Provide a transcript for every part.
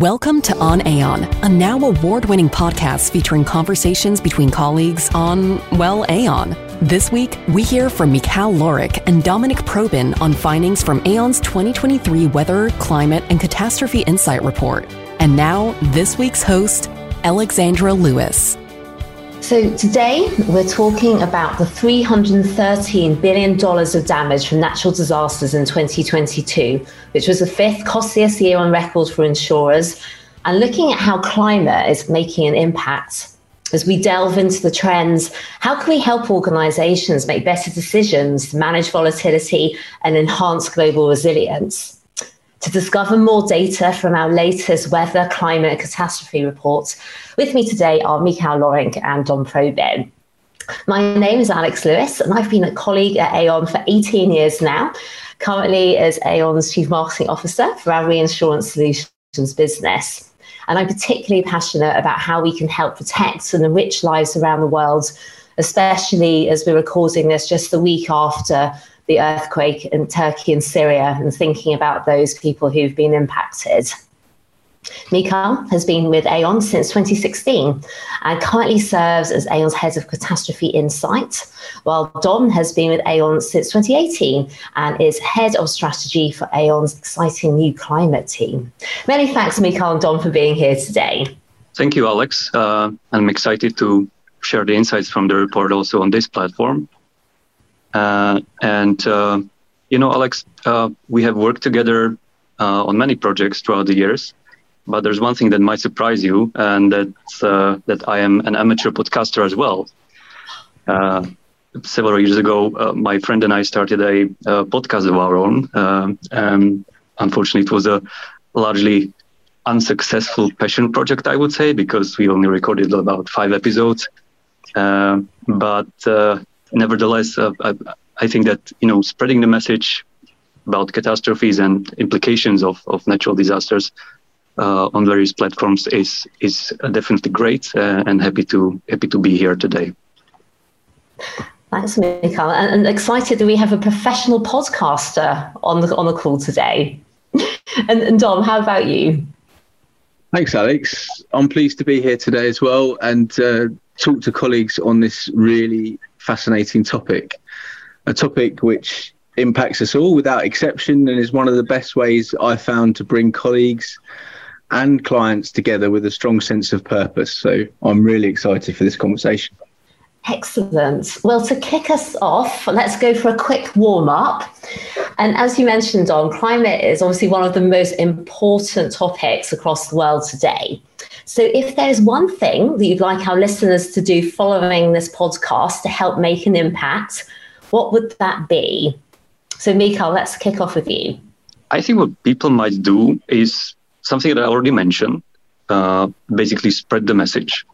Welcome to On Aon, a now award winning podcast featuring conversations between colleagues on, well, Aon. This week, we hear from Michal Lörinc and Dominic Probin on findings from Aon's 2023 Weather, Climate, and Catastrophe Insight Report. And now, this week's host, Alexandra Lewis. So, today we're talking about the $313 billion of damage from natural disasters in 2022, which was the fifth costliest year on record for insurers, and looking at how climate is making an impact. As we delve into the trends, how can we help organizations make better decisions, manage volatility, and enhance global resilience? To discover more data from our latest weather, climate, catastrophe reports. With me today are Michal Lörinc and Dom Probin. My name is Alex Lewis, and I've been a colleague at Aon for 18 years now, currently as Aon's Chief Marketing Officer for our reinsurance solutions business. And I'm particularly passionate about how we can help protect and enrich lives around the world, especially as we're recording this just the week after the earthquake in Turkey and Syria and thinking about those people who've been impacted. Michal has been with Aon since 2016 and currently serves as Aon's head of catastrophe insight, while Dom has been with Aon since 2018 and is head of strategy for Aon's exciting new climate team. Many thanks, Michal and Dom, for being here today. Thank you, Alex. Uh, I'm excited to share the insights from the report also on this platform. Uh, and, uh, you know, Alex, uh, we have worked together on many projects throughout the years. But there's one thing that might surprise you, and that's that I am an amateur podcaster as well several years ago, uh, my friend and I started a, podcast of our own. And unfortunately, it was a largely unsuccessful passion project, I would say, because we only recorded about five episodes. Uh, but nevertheless, uh, I, I, think that you know spreading the message about catastrophes and implications of, of natural disasters uh, on various platforms is is definitely great, uh, and happy to happy to be here today. Thanks, Michal, and, and excited that we have a professional podcaster on the on the call today. and, and Dom, how about you? Thanks, Alex. I'm pleased to be here today as well and uh, talk to colleagues on this really fascinating topic, a topic which impacts us all without exception and is one of the best ways I found to bring colleagues and clients together with a strong sense of purpose. So I'm really excited for this conversation. Excellent. Well, to kick us off, let's go for a quick warm up. And as you mentioned, Dom, climate is obviously one of the most important topics across the world today. So, if there's one thing that you'd like our listeners to do following this podcast to help make an impact, what would that be? So, Michal, let's kick off with you. I think what people might do is something that I already mentioned uh, basically, spread the message.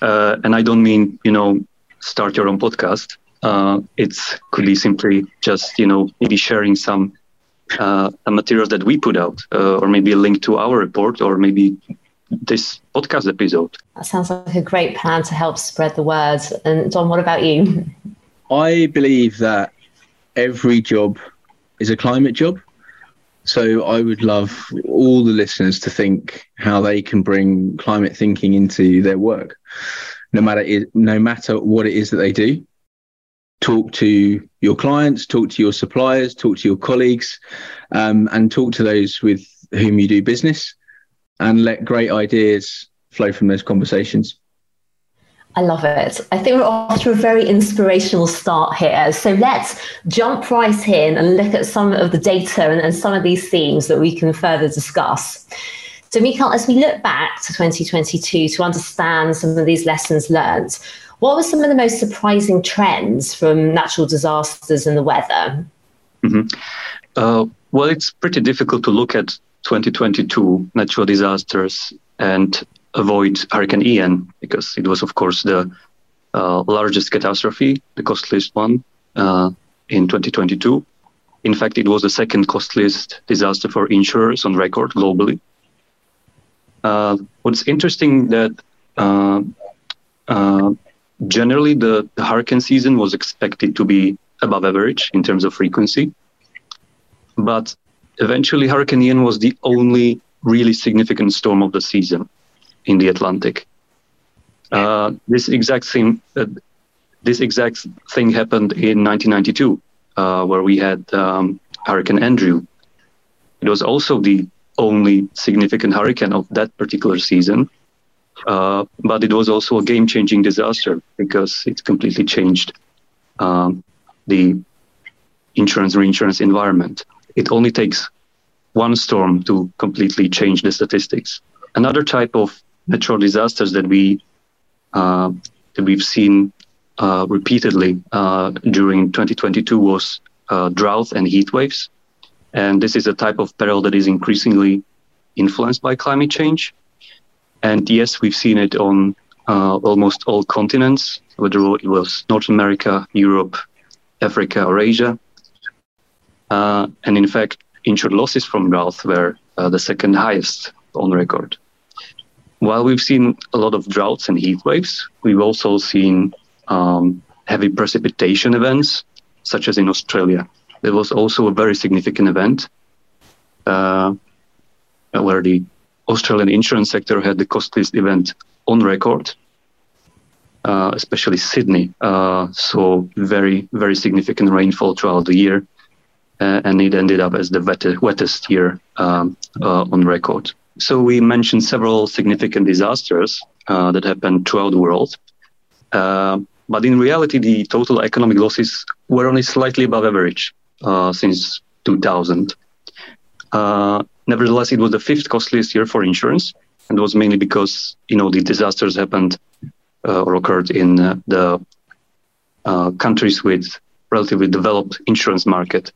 Uh, and I don't mean, you know, start your own podcast. Uh, it could be simply just, you know, maybe sharing some uh, materials that we put out, uh, or maybe a link to our report, or maybe this podcast episode. That sounds like a great plan to help spread the word. And Dom, what about you? I believe that every job is a climate job. So I would love all the listeners to think how they can bring climate thinking into their work, no matter it, no matter what it is that they do. Talk to your clients, talk to your suppliers, talk to your colleagues, um, and talk to those with whom you do business and let great ideas flow from those conversations. I love it. I think we're off to a very inspirational start here. So let's jump right in and look at some of the data and, and some of these themes that we can further discuss. So, Michal, as we look back to 2022 to understand some of these lessons learned, what were some of the most surprising trends from natural disasters and the weather? Mm-hmm. Uh, well, it's pretty difficult to look at 2022 natural disasters and avoid Hurricane Ian because it was, of course, the uh, largest catastrophe, the costliest one uh, in 2022. In fact, it was the second costliest disaster for insurers on record globally. Uh, what's interesting that uh, uh, generally the, the hurricane season was expected to be above average in terms of frequency, but eventually Hurricane Ian was the only really significant storm of the season in the Atlantic. Uh, this exact thing, uh, this exact thing happened in 1992, uh, where we had um, Hurricane Andrew. It was also the only significant hurricane of that particular season, uh, but it was also a game-changing disaster because it completely changed um, the insurance reinsurance environment. It only takes one storm to completely change the statistics. Another type of natural disasters that we uh, that we've seen uh, repeatedly uh, during 2022 was uh, drought and heat waves, and this is a type of peril that is increasingly influenced by climate change. And yes, we've seen it on uh, almost all continents, whether it was North America, Europe, Africa, or Asia. Uh, and in fact, insured losses from drought were uh, the second highest on record. While we've seen a lot of droughts and heat waves, we've also seen um, heavy precipitation events, such as in Australia. There was also a very significant event uh, where the Australian insurance sector had the costliest event on record, uh, especially Sydney. Uh, so very, very significant rainfall throughout the year and it ended up as the wet- wettest year um, uh, on record. So we mentioned several significant disasters uh, that happened throughout the world. Uh, but in reality, the total economic losses were only slightly above average uh, since 2000. Uh, nevertheless, it was the fifth costliest year for insurance, and was mainly because you know the disasters happened or occurred in the countries with relatively developed insurance market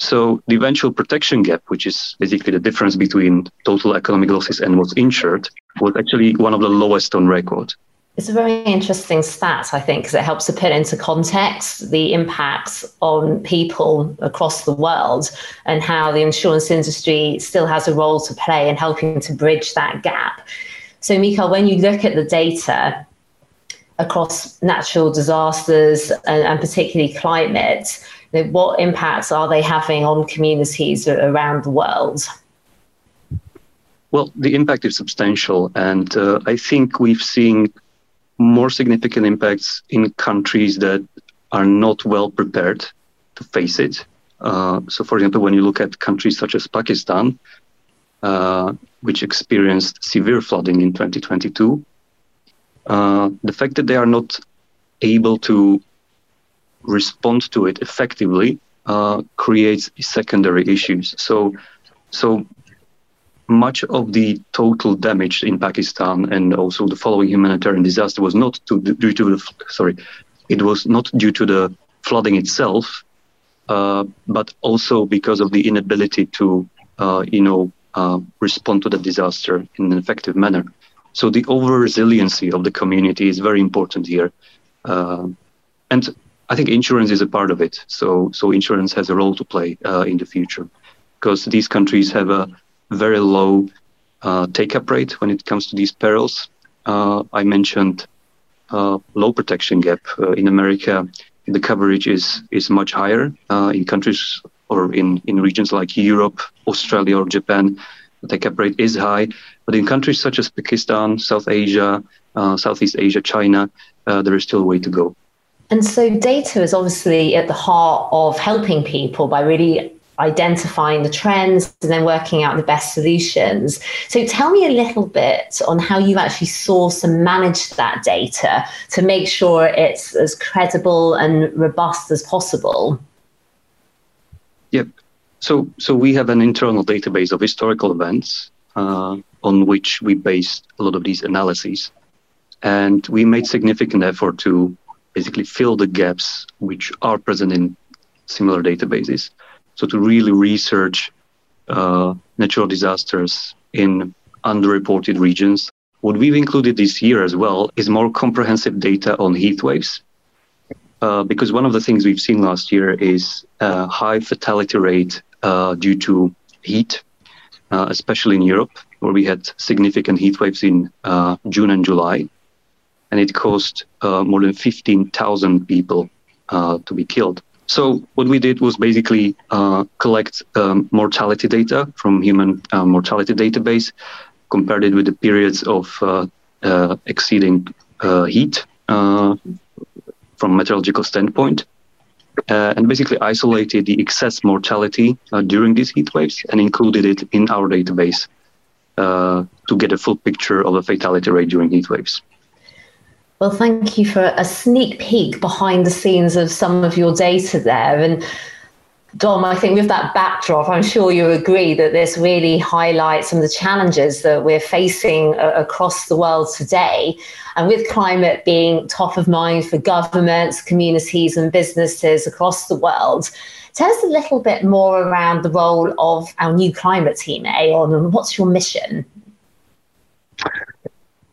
so the eventual protection gap, which is basically the difference between total economic losses and what's insured, was actually one of the lowest on record. It's a very interesting stat, I think, because it helps to put into context the impacts on people across the world and how the insurance industry still has a role to play in helping to bridge that gap. So, Mikael, when you look at the data across natural disasters and, and particularly climate, what impacts are they having on communities around the world? Well, the impact is substantial, and uh, I think we've seen more significant impacts in countries that are not well prepared to face it. Uh, so, for example, when you look at countries such as Pakistan, uh, which experienced severe flooding in 2022, uh, the fact that they are not able to respond to it effectively uh, creates secondary issues. So, so much of the total damage in Pakistan and also the following humanitarian disaster was not to, due to the sorry, it was not due to the flooding itself, uh, but also because of the inability to, uh, you know, uh, respond to the disaster in an effective manner. So the over resiliency of the community is very important here, uh, and I think insurance is a part of it. So so insurance has a role to play uh, in the future because these countries have a very low uh, take-up rate when it comes to these perils. Uh, I mentioned uh, low protection gap uh, in America. The coverage is is much higher uh, in countries or in in regions like Europe, Australia, or Japan. The take-up rate is high, but in countries such as Pakistan, South Asia, Southeast Asia, China, there is still a way to go. And so data is obviously at the heart of helping people by really identifying the trends and then working out the best solutions. So tell me a little bit on how you actually source and manage that data to make sure it's as credible and robust as possible. Yep. So so we have an internal database of historical events uh, on which we base a lot of these analyses. And we made significant effort to basically fill the gaps which are present in similar databases. So to really research uh, natural disasters in underreported regions. What we've included this year as well is more comprehensive data on heat waves. Uh, because one of the things we've seen last year is a high fatality rate uh, due to heat, uh, especially in Europe, where we had significant heat waves in uh, June and July and it caused uh, more than 15,000 people uh, to be killed. so what we did was basically uh, collect um, mortality data from human uh, mortality database, compared it with the periods of uh, uh exceeding heat from meteorological standpoint, and basically isolated the excess mortality during these heat waves and included it in our database to get a full picture of the fatality rate during heat waves. Well, thank you for a sneak peek behind the scenes of some of your data there. And Dom, I think with that backdrop, I'm sure you agree that this really highlights some of the challenges that we're facing uh, across the world today. And with climate being top of mind for governments, communities, and businesses across the world, tell us a little bit more around the role of our new climate team Aon and what's your mission?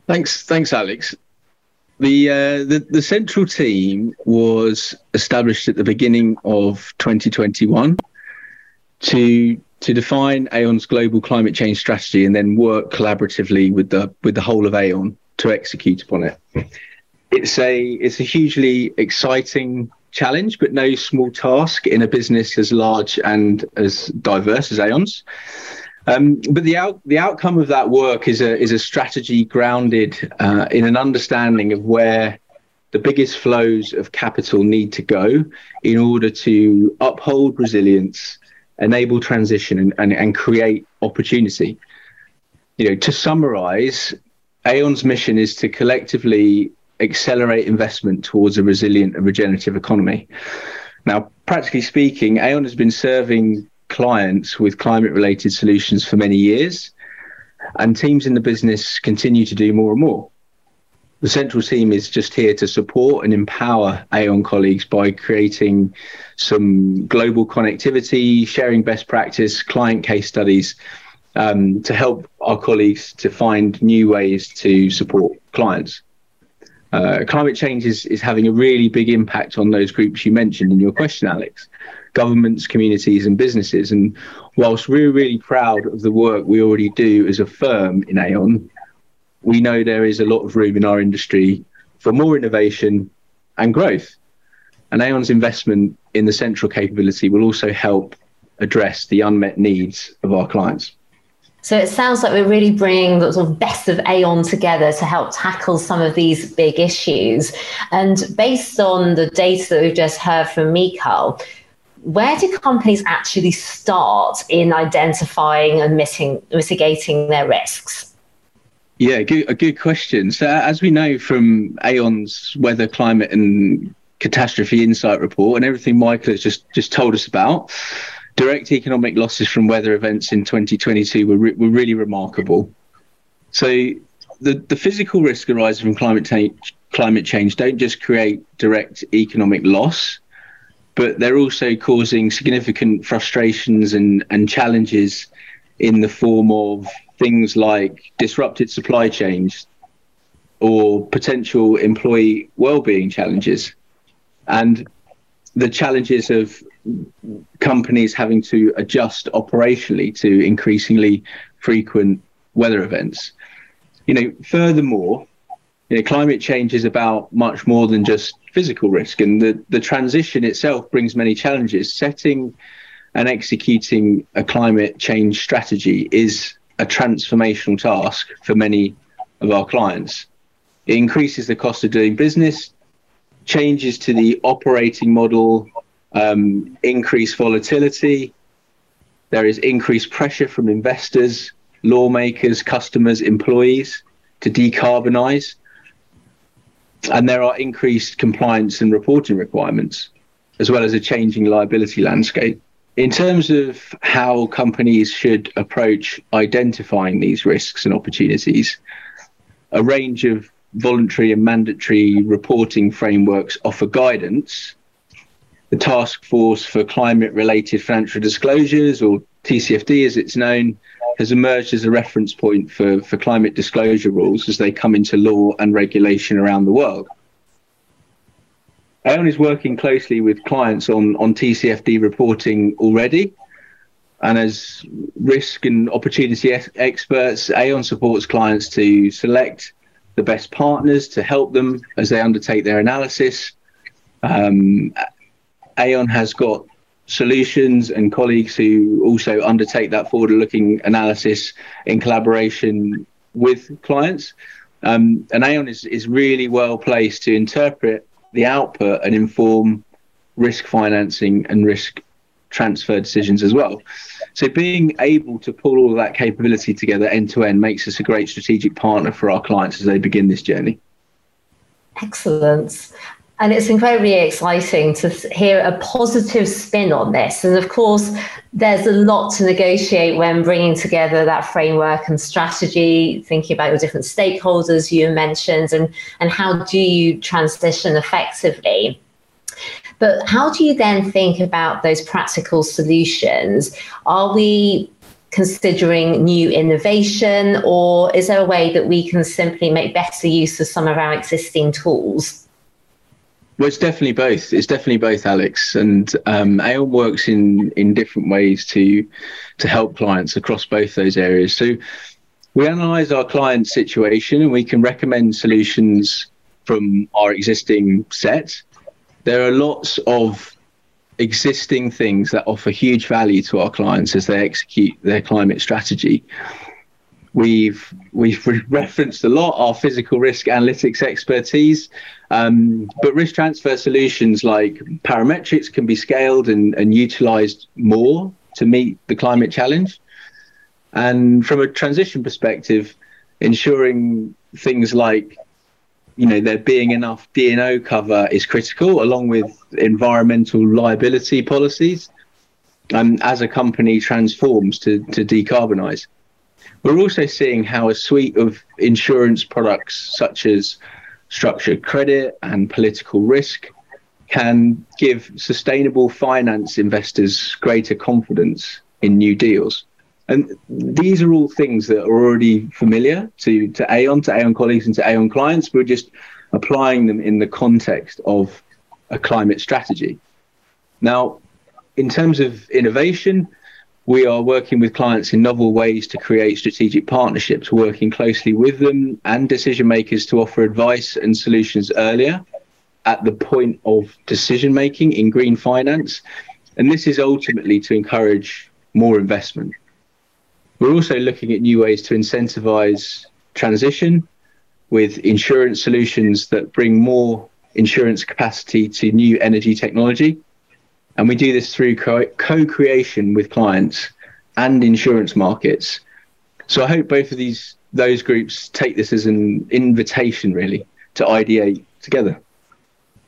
Thanks, thanks, Alex. The, uh, the the central team was established at the beginning of 2021 to to define Aon's global climate change strategy and then work collaboratively with the with the whole of Aon to execute upon it. It's a it's a hugely exciting challenge, but no small task in a business as large and as diverse as Aon's. Um, but the out, the outcome of that work is a is a strategy grounded uh, in an understanding of where the biggest flows of capital need to go in order to uphold resilience, enable transition, and, and, and create opportunity. You know, to summarize, Aon's mission is to collectively accelerate investment towards a resilient and regenerative economy. Now, practically speaking, Aon has been serving clients with climate related solutions for many years, and teams in the business continue to do more and more. The central team is just here to support and empower Aon colleagues by creating some global connectivity, sharing best practice, client case studies um, to help our colleagues to find new ways to support clients. Uh, climate change is, is having a really big impact on those groups you mentioned in your question, Alex governments, communities, and businesses. And whilst we're really proud of the work we already do as a firm in Aon, we know there is a lot of room in our industry for more innovation and growth. And Aon's investment in the central capability will also help address the unmet needs of our clients. So it sounds like we're really bringing the sort of best of Aon together to help tackle some of these big issues. And based on the data that we've just heard from Mikhail, where do companies actually start in identifying and mitigating their risks? Yeah, good, a good question. So, as we know from Aon's weather, climate, and catastrophe insight report, and everything Michael has just just told us about, direct economic losses from weather events in 2022 were re- were really remarkable. So, the the physical risk arising from climate change climate change don't just create direct economic loss but they're also causing significant frustrations and, and challenges in the form of things like disrupted supply chains or potential employee well-being challenges and the challenges of companies having to adjust operationally to increasingly frequent weather events you know furthermore you know, climate change is about much more than just physical risk, and the, the transition itself brings many challenges. Setting and executing a climate change strategy is a transformational task for many of our clients. It increases the cost of doing business, changes to the operating model, um, increased volatility. There is increased pressure from investors, lawmakers, customers, employees to decarbonize and there are increased compliance and reporting requirements, as well as a changing liability landscape. In terms of how companies should approach identifying these risks and opportunities, a range of voluntary and mandatory reporting frameworks offer guidance. The Task Force for Climate Related Financial Disclosures, or TCFD as it's known, has emerged as a reference point for, for climate disclosure rules as they come into law and regulation around the world. Aon is working closely with clients on, on TCFD reporting already. And as risk and opportunity ex- experts, Aon supports clients to select the best partners to help them as they undertake their analysis. Um, Aon has got solutions and colleagues who also undertake that forward looking analysis in collaboration with clients. Um, and Aon is, is really well placed to interpret the output and inform risk financing and risk transfer decisions as well. So being able to pull all of that capability together end to end makes us a great strategic partner for our clients as they begin this journey. Excellent. And it's incredibly exciting to hear a positive spin on this. And of course, there's a lot to negotiate when bringing together that framework and strategy, thinking about your different stakeholders you mentioned, and, and how do you transition effectively. But how do you then think about those practical solutions? Are we considering new innovation, or is there a way that we can simply make better use of some of our existing tools? Well, it's definitely both. It's definitely both, Alex. And um, Aon works in in different ways to to help clients across both those areas. So we analyze our client situation and we can recommend solutions from our existing set there are lots of existing things that offer huge value to our clients as they execute their climate strategy. We've we've referenced a lot our physical risk analytics expertise, um, but risk transfer solutions like parametrics can be scaled and, and utilized more to meet the climate challenge. And from a transition perspective, ensuring things like you know there being enough D&O cover is critical, along with environmental liability policies, um, as a company transforms to to decarbonize. We're also seeing how a suite of insurance products such as structured credit and political risk can give sustainable finance investors greater confidence in new deals. And these are all things that are already familiar to, to Aon, to Aon colleagues, and to Aon clients. We're just applying them in the context of a climate strategy. Now, in terms of innovation, we are working with clients in novel ways to create strategic partnerships, working closely with them and decision makers to offer advice and solutions earlier at the point of decision making in green finance. And this is ultimately to encourage more investment. We're also looking at new ways to incentivize transition with insurance solutions that bring more insurance capacity to new energy technology. And we do this through co creation with clients and insurance markets. So I hope both of these those groups take this as an invitation really to ideate together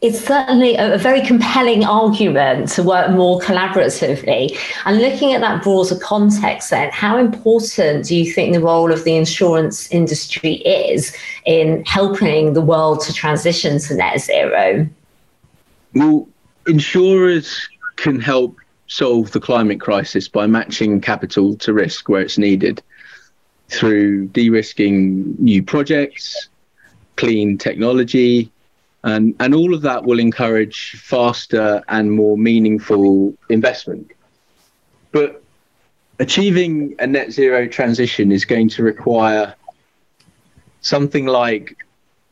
it's certainly a, very compelling argument to work more collaboratively. And looking at that broader context, then, how important do you think the role of the insurance industry is in helping the world to transition to net zero? Well, insurers can help solve the climate crisis by matching capital to risk where it's needed through de risking new projects, clean technology and, and all of that will encourage faster and more meaningful investment. But achieving a net zero transition is going to require something like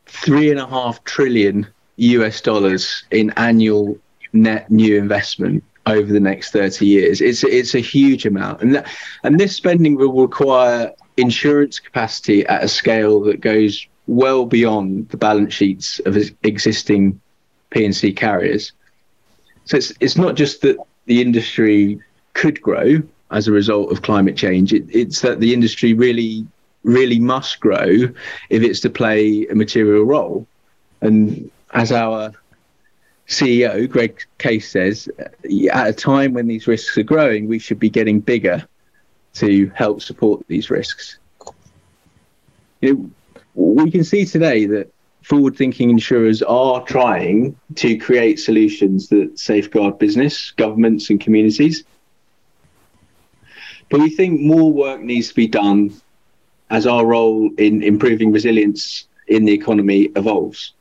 three and a half trillion US dollars in annual net new investment over the next 30 years. It's it's a huge amount, and that, and this spending will require insurance capacity at a scale that goes well beyond the balance sheets of existing P&C carriers. So it's it's not just that the industry could grow as a result of climate change. It, it's that the industry really really must grow if it's to play a material role. And as our CEO Greg Case says, at a time when these risks are growing, we should be getting bigger to help support these risks. You know, we can see today that forward thinking insurers are trying to create solutions that safeguard business, governments, and communities. But we think more work needs to be done as our role in improving resilience in the economy evolves.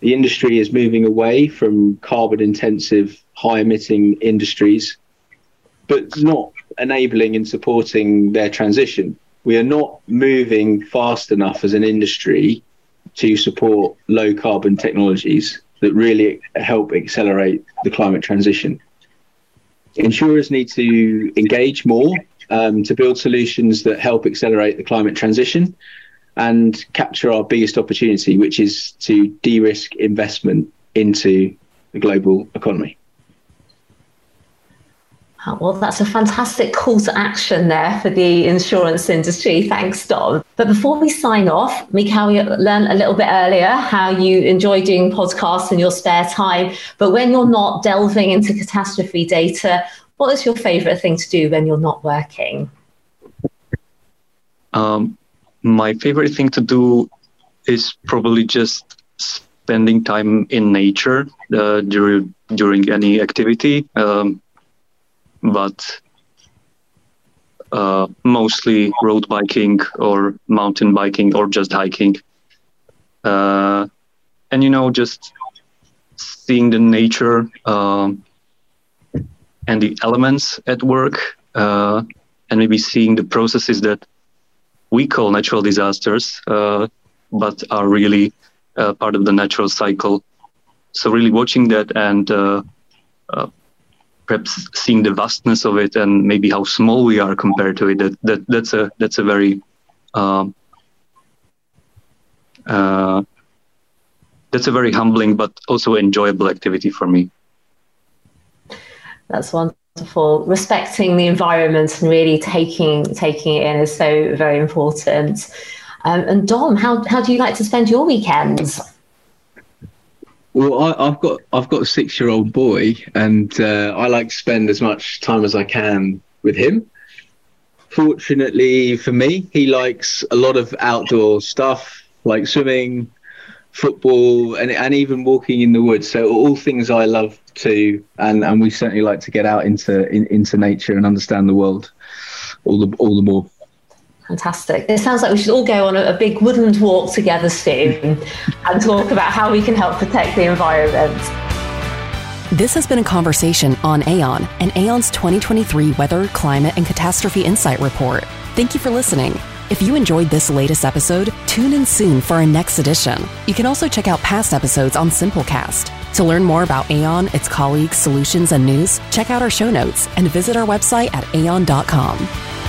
The industry is moving away from carbon intensive, high emitting industries, but not enabling and supporting their transition we are not moving fast enough as an industry to support low carbon technologies. that really help accelerate the climate transition. Insurers need to engage more um, to build solutions that help accelerate the climate transition and capture our biggest opportunity, which is to de risk investment into the global economy. Oh, well, that's a fantastic call to action there for the insurance industry. Thanks, Dom. But before we sign off, Mikhail, we learned a little bit earlier how you enjoy doing podcasts in your spare time. But when you're not delving into catastrophe data, what is your favorite thing to do when you're not working? Um, my favorite thing to do is probably just spending time in nature uh, during during any activity. Um, but uh, mostly road biking or mountain biking or just hiking. Uh, and you know, just seeing the nature um, and the elements at work, uh, and maybe seeing the processes that we call natural disasters, uh, but are really uh, part of the natural cycle. So really watching that and uh, perhaps seeing the vastness of it and maybe how small we are compared to it that, that that's a that's a very um, uh, that's a very humbling but also enjoyable activity for me that's wonderful respecting the environment and really taking taking it in is so very important um, and dom how, how do you like to spend your weekends well, I, have got I've got a six year old boy, and uh, I like to spend as much time as I can with him. Fortunately for me, he likes a lot of outdoor stuff like swimming, football, and and even walking in the woods. So all things I love to, and and we certainly like to get out into in, into nature and understand the world all the all the more. Fantastic. It sounds like we should all go on a, a big woodland walk together soon and talk about how we can help protect the environment. This has been a conversation on Aon and Aon's 2023 Weather, Climate, and Catastrophe Insight Report. Thank you for listening. If you enjoyed this latest episode, tune in soon for our next edition. You can also check out past episodes on Simplecast. To learn more about Aon, its colleagues, solutions, and news, check out our show notes and visit our website at aon.com.